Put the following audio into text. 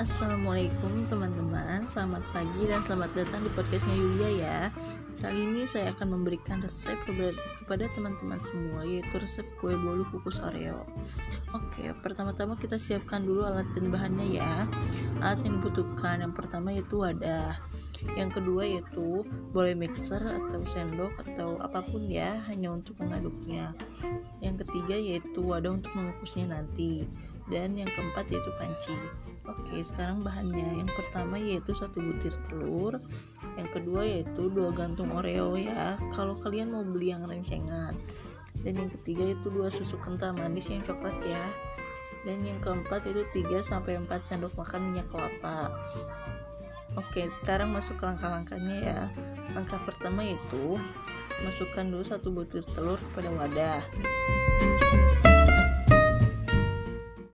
Assalamualaikum teman-teman. Selamat pagi dan selamat datang di podcastnya Yulia ya. Kali ini saya akan memberikan resep kepada teman-teman semua Yaitu resep kue bolu kukus oreo. Oke, pertama-tama kita siapkan dulu alat dan bahannya ya. Alat yang dibutuhkan yang pertama yaitu wadah. Yang kedua yaitu boleh mixer atau sendok atau apa pun ya hanya untuk mengaduknya. Yang ketiga yaitu wadah untuk mengukusnya nanti dan yang keempat yaitu panci. Oke sekarang bahannya. Yang pertama yaitu satu butir telur. Yang kedua yaitu dua gantung oreo ya. Kalau kalian mau beli yang rencengan. Dan yang ketiga itu dua susu kental manis yang coklat ya. Dan yang keempat itu 3 sampai 4 sendok makan minyak kelapa. Oke, sekarang masuk ke langkah-langkahnya ya. Langkah pertama itu masukkan dulu satu butir telur kepada wadah.